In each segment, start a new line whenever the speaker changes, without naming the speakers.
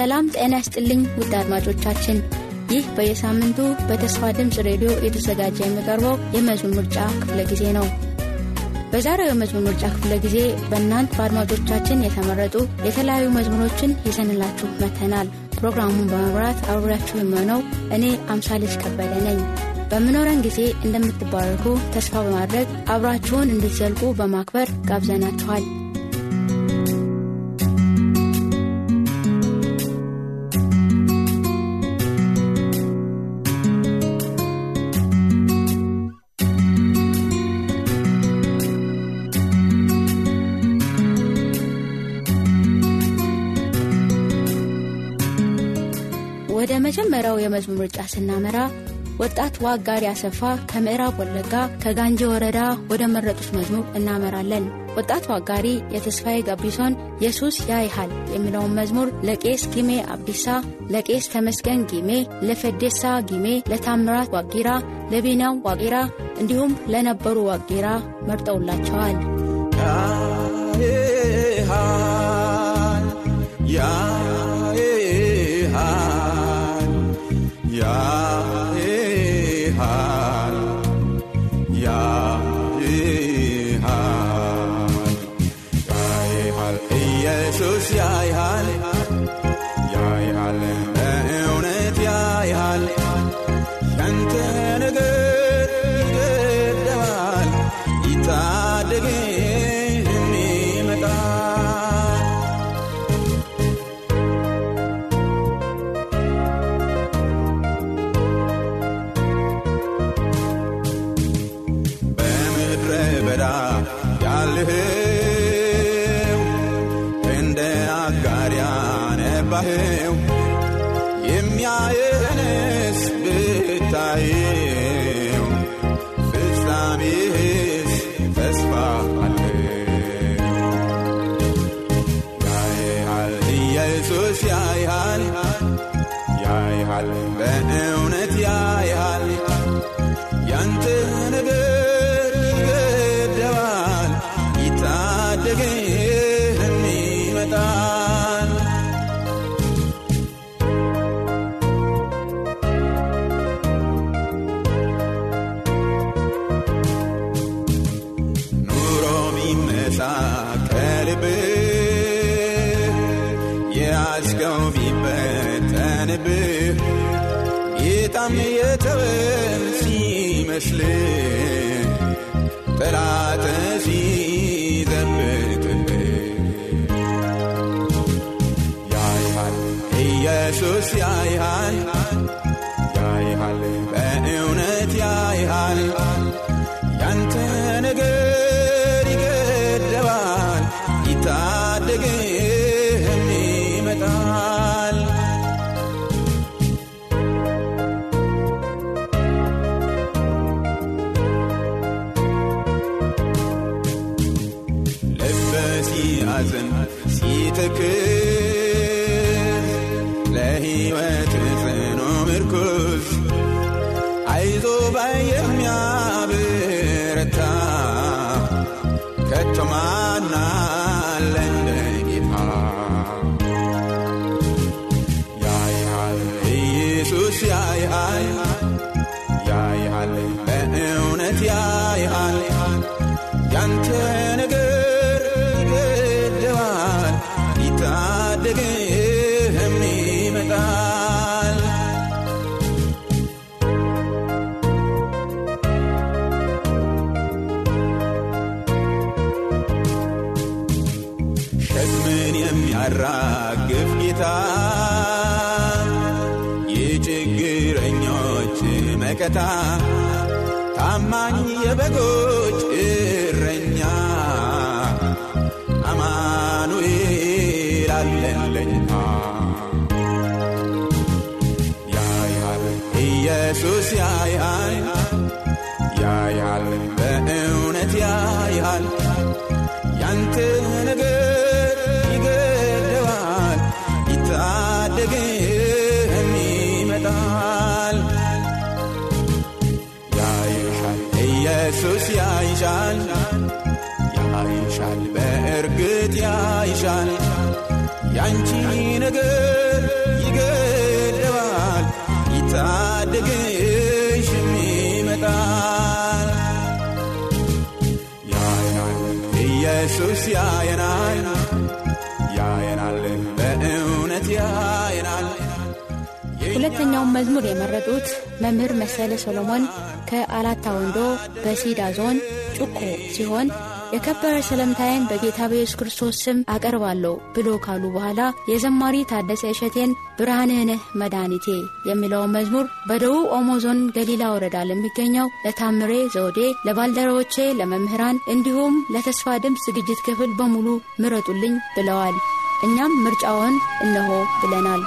ሰላም ጤና ይስጥልኝ ውድ አድማጮቻችን፣ ይህ በየሳምንቱ በተስፋ ድምፅ ሬዲዮ የተዘጋጀ የሚቀርበው የመዝሙር ምርጫ ክፍለ ጊዜ ነው። በዛሬው የመዝሙር ምርጫ ክፍለ ጊዜ በእናንት በአድማጮቻችን የተመረጡ የተለያዩ መዝሙሮችን ይዘንላችሁ መተናል። ፕሮግራሙን በመብራት አብሬያችሁ የምሆነው እኔ አምሳልጅ ከበደ ነኝ። በምኖረን ጊዜ እንደምትባረኩ ተስፋ በማድረግ አብራችሁን እንድትዘልቁ በማክበር ጋብዘናችኋል። ወደ መጀመሪያው የመዝሙር ምርጫ ስናመራ ወጣት ዋጋሪ አሰፋ ከምዕራብ ወለጋ ከጋንጂ ወረዳ ወደ መረጡት መዝሙር እናመራለን። ወጣት ዋጋሪ የተስፋዬ ጋቢሶን ኢየሱስ ያይሃል የሚለውን መዝሙር ለቄስ ጊሜ አብዲሳ፣ ለቄስ ተመስገን ጊሜ፣ ለፈዴሳ ጊሜ፣ ለታምራት ዋጊራ፣ ለቢናው ዋጊራ እንዲሁም ለነበሩ ዋጊራ መርጠውላቸዋል።
የያዝከው ቢበተንብህ ጌታም የተወን ሲመስልህ anywhere. go
ሁለተኛውን መዝሙር የመረጡት መምህር መሰለ ሰሎሞን ከአላታ ወንዶ በሲዳ ዞን ጩኮ ሲሆን የከበረ ሰላምታዬን በጌታ በኢየሱስ ክርስቶስ ስም አቀርባለሁ ብሎ ካሉ በኋላ የዘማሪ ታደሰ እሸቴን ብርሃንህ መድኃኒቴ የሚለውን መዝሙር በደቡብ ኦሞ ዞን ገሊላ ወረዳ ለሚገኘው ለታምሬ ዘውዴ፣ ለባልደረቦቼ፣ ለመምህራን እንዲሁም ለተስፋ ድምፅ ዝግጅት ክፍል በሙሉ ምረጡልኝ ብለዋል። እኛም ምርጫውን እነሆ ብለናል።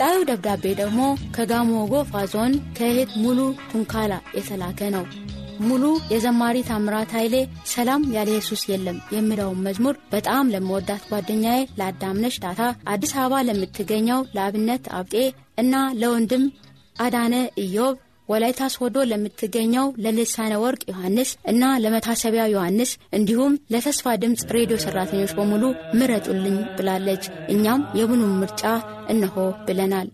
ቀጣዩ ደብዳቤ ደግሞ ከጋሞ ጎፋ ዞን ከእህት ሙሉ ቱንካላ የተላከ ነው። ሙሉ የዘማሪ ታምራት ኃይሌ ሰላም ያለ የሱስ የለም የሚለውን መዝሙር በጣም ለመወዳት ጓደኛዬ ለአዳምነሽ ዳታ፣ አዲስ አበባ ለምትገኘው ለአብነት አብጤ እና ለወንድም አዳነ ኢዮብ ወላይታ ሶዶ ለምትገኘው ለልሳነ ወርቅ ዮሐንስ እና ለመታሰቢያ ዮሐንስ እንዲሁም ለተስፋ ድምፅ ሬዲዮ ሰራተኞች በሙሉ ምረጡልኝ ብላለች። እኛም የቡኑን ምርጫ እነሆ ብለናል።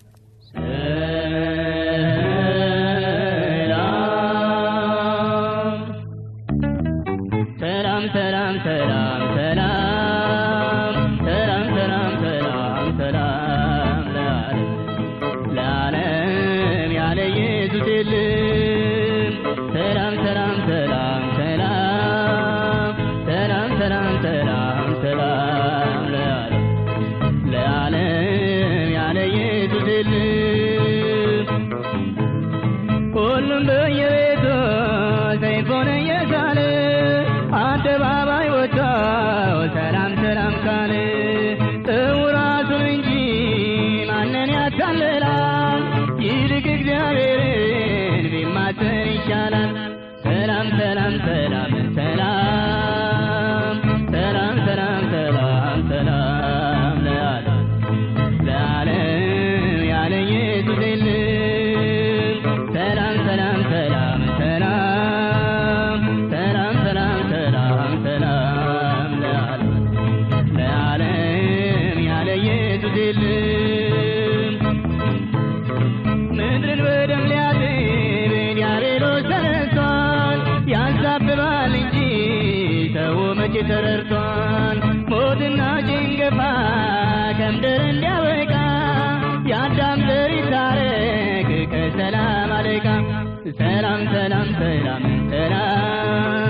ሰላም አለይካ። ሰላም ሰላም ሰላም ሰላም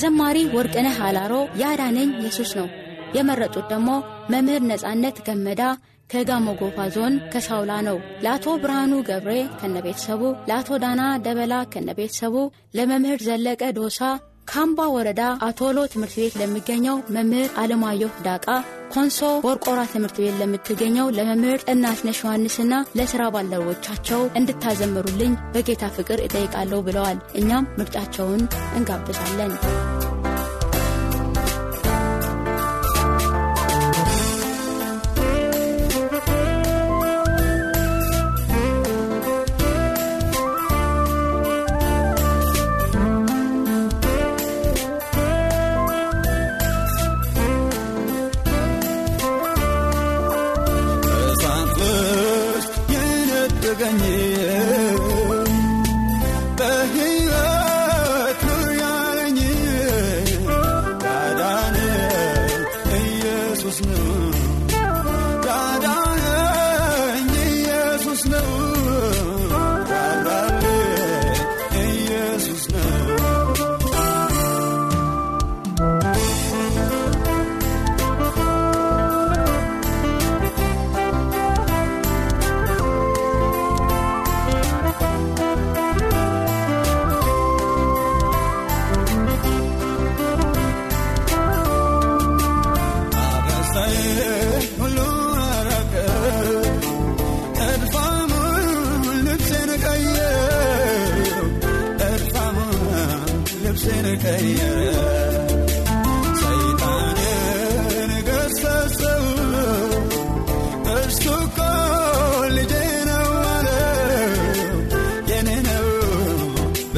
የዘማሪ ወርቅነህ አላሮ ያዳነኝ ኢየሱስ ነው። የመረጡት ደግሞ መምህር ነጻነት ገመዳ ከጋሞ ጎፋ ዞን ከሳውላ ነው። ለአቶ ብርሃኑ ገብሬ ከነቤተሰቡ፣ ለአቶ ዳና ደበላ ከነቤተሰቡ፣ ለመምህር ዘለቀ ዶሳ ካምባ ወረዳ አቶሎ ትምህርት ቤት ለሚገኘው መምህር አለማየሁ ዳቃ፣ ኮንሶ ቦርቆራ ትምህርት ቤት ለምትገኘው ለመምህር እናትነሽ ዮሐንስና ለሥራ ባልደረቦቻቸው እንድታዘምሩልኝ በጌታ ፍቅር እጠይቃለሁ ብለዋል። እኛም ምርጫቸውን እንጋብዛለን።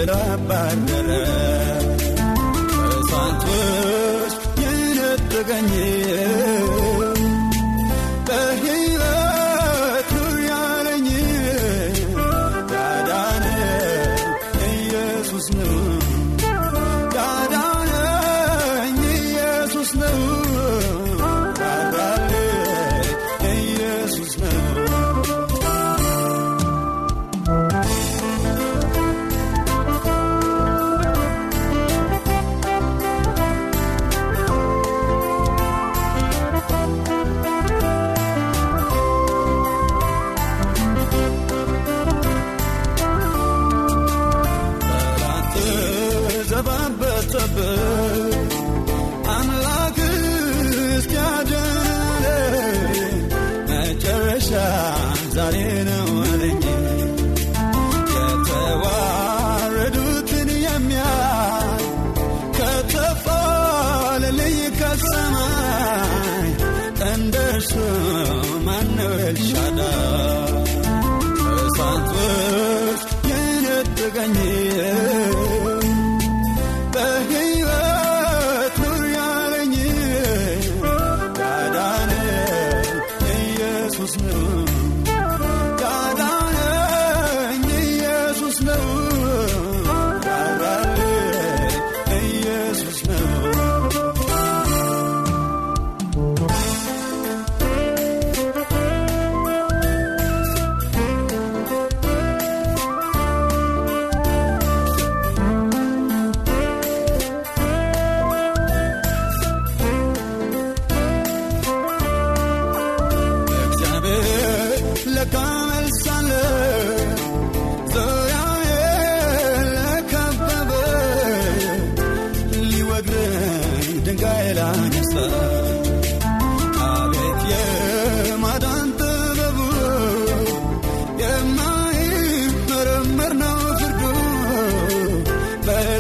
Biraa baarraa.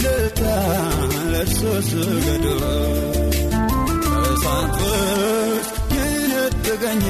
በእልልታ ለእርሱ ስገዱ። እሳት ውስጥ የነጠቀኝ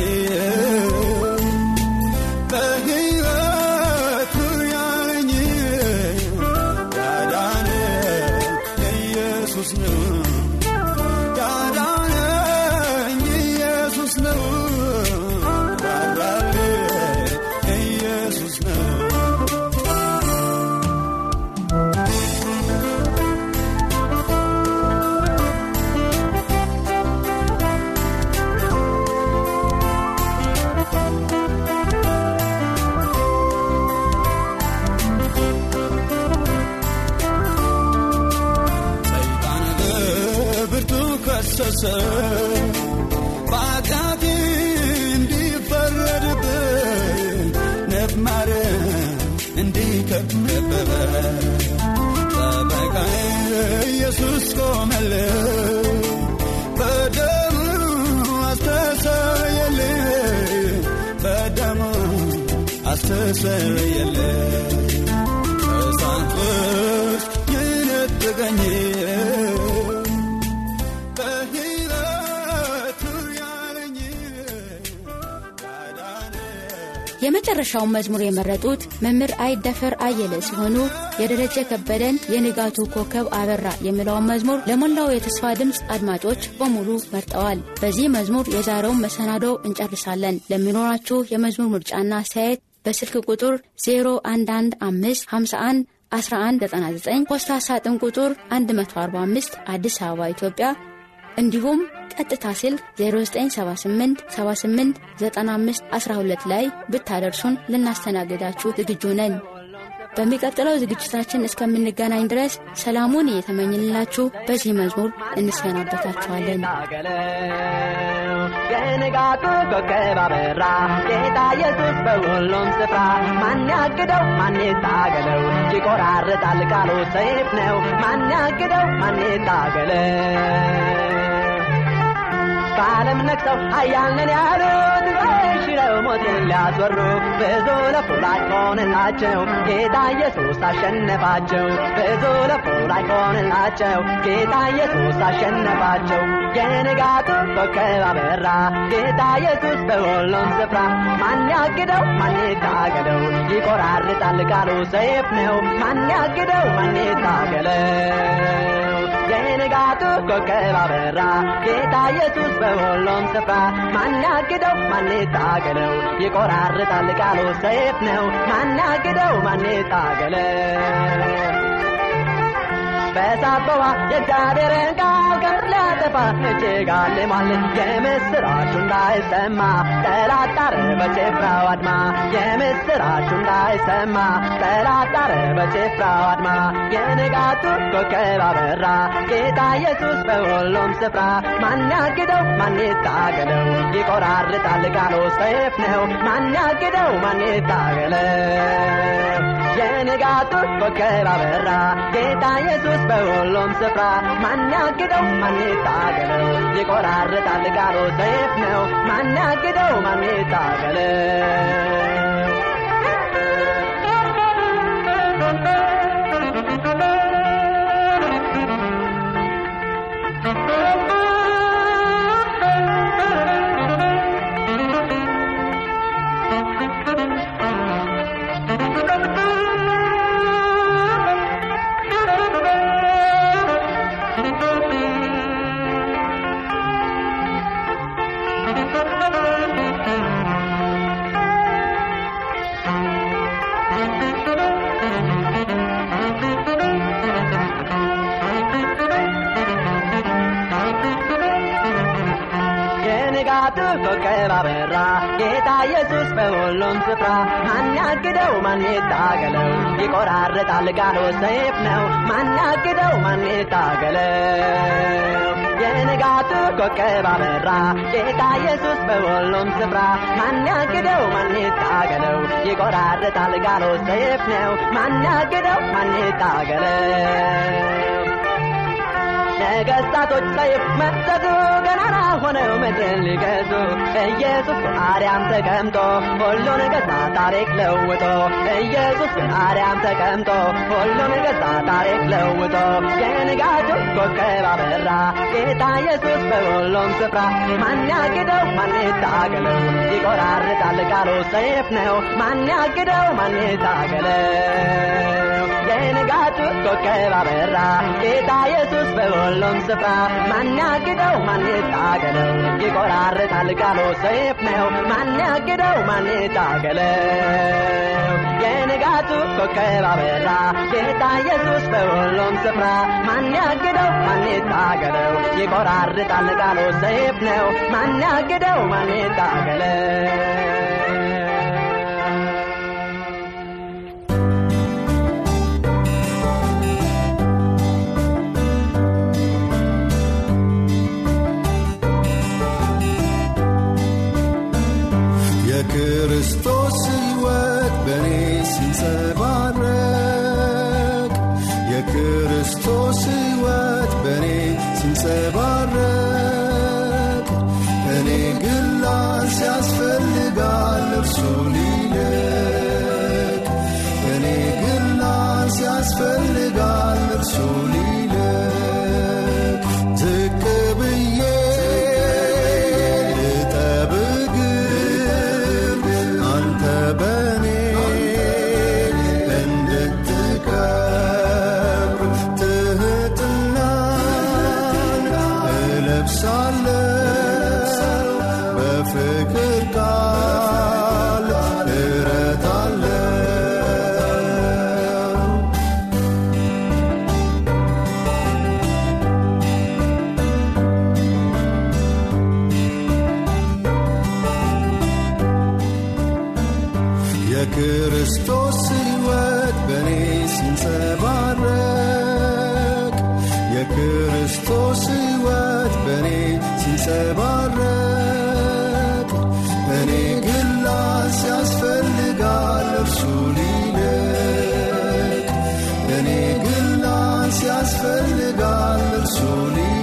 በአቃቴ እንዲፈረድብን ነፍማር ይነጥቀኝ
የመጨረሻውን መዝሙር የመረጡት መምህር አይደፈር አየለ ሲሆኑ የደረጀ ከበደን የንጋቱ ኮከብ አበራ የሚለውን መዝሙር ለሞላው የተስፋ ድምፅ አድማጮች በሙሉ መርጠዋል። በዚህ መዝሙር የዛሬውን መሰናዶ እንጨርሳለን። ለሚኖራችሁ የመዝሙር ምርጫና አስተያየት በስልክ ቁጥር 011551 1199 ፖስታ ሳጥን ቁጥር 145 አዲስ አበባ ኢትዮጵያ እንዲሁም ቀጥታ ስልክ 0978 78 95 12 ላይ ብታደርሱን ልናስተናግዳችሁ ዝግጁ ነን። በሚቀጥለው ዝግጅታችን እስከምንገናኝ ድረስ ሰላሙን እየተመኝንላችሁ በዚህ መዝሙር እንሰናበታችኋለን።
የንጋቱ ኮከብ አበራ ጌታ ኢየሱስ በሁሉም ስፍራ። ማን ያግደው? ማን ይታገለው? ይቆራርጣል ቃሉ ሰይፍ ነው። ማን ያግደው? ማን ይታገለው በዓለም ነግሰው ኃያልን ያሉት በሽረው ሞትን ሊያስወሩ ብዙ ለፉ ላይ ሆንላቸው ጌታ ኢየሱስ አሸነፋቸው። ብዙ ለፉ ላይ ሆንላቸው ጌታ ኢየሱስ አሸነፋቸው። የንጋቱ ኮከብ አበራ። ጌታ ኢየሱስ በሁሉም ስፍራ ማን ያግደው? ማን ይታገለው ይቆራርጣል ቃሉ ሰይፍ ነው። ማን ያግደው? ማን ይታገለው የንጋቱ ኮከብ ጌታ ኢየሱስ በሁሉም ስፍራ ማን ያግደው? ማን ይታገለው ይቆራርጣል ቃሉ ሰይፍ ነው። ማን ያግደው? ማን ይታገለው በሳበዋ የእግዚአብሔርን ቃል ከምድር ሊያጠፋ እጅግ አልሟል። የምስራቹ እንዳይሰማ ጠላት ጣረ በጭፍራው አድማ። የምስራቹ እንዳይሰማ ጠላት በጭፍራው አድማ። የንጋቱ ኮከብ አበራ። ጌታ ኢየሱስ በሁሉም ስፍራ ማን ያግደው? ማን ይታገለው? ይቆራርጣል ቃሉ ሰይፍ ነው። ማን ያግደው? ማን ይታገለው? የንጋቱ ኮከብ አበራ ጌታ ኢየሱስ በሁሉም ስፍራ ማን ያግደው ማን ይታገለው ይቆራርጣል ቃሉ ሰይፍ ነው ማን ያግደው ማን ይታገለው ቃሉ ሰይፍ ነው ማን ያግደው ማን ይታገለው የንጋቱ ኮከብ አበራ ጌታ ኢየሱስ በሁሉም ስፍራ ማን ያግደው ማን ይታገለው ይቆራርጣል ቃሉ ሰይፍ ነው ማን ያግደው ማን ይታገለው ነገሥታቶች ሰይፍ መዘዙ ገናና ሆነው ምድርን ሊገዙ ኢየሱስ በአርያም ተቀምጦ ሁሉን ገዛ ታሪክ ለውጦ ኢየሱስ በአርያም ተቀምጦ ሁሉን ገዛ ታሪክ ለውጦ የንጋቱ ኮከብ አበራ። ጌታ ኢየሱስ በሁሉም ስፍራ ማን ያግደው? ማን ይታገለው ይቆራርጣል ቃሉ ሰይፍ ነው። ማን ያግደው? ማን ይታገለው የንጋቱ ኮከብ አበራ። ጌታ ኢየሱስ በሁሉም ስፍራ ማን ያግደው ማን ይታገለው ይቆራርጣል ቃሉ ሰይፍ ነው። ማን ያግደው ማን ይታገለው የንጋቱ ኮከብ አበራ። ጌታ ኢየሱስ በሁሉም ስፍራ ማን ያግደው ማን ይታገለው ይቆራርጣል ቃሉ ሰይፍ ነው። ማን ያግደው
فاكر اسطوس الواد بنين Soli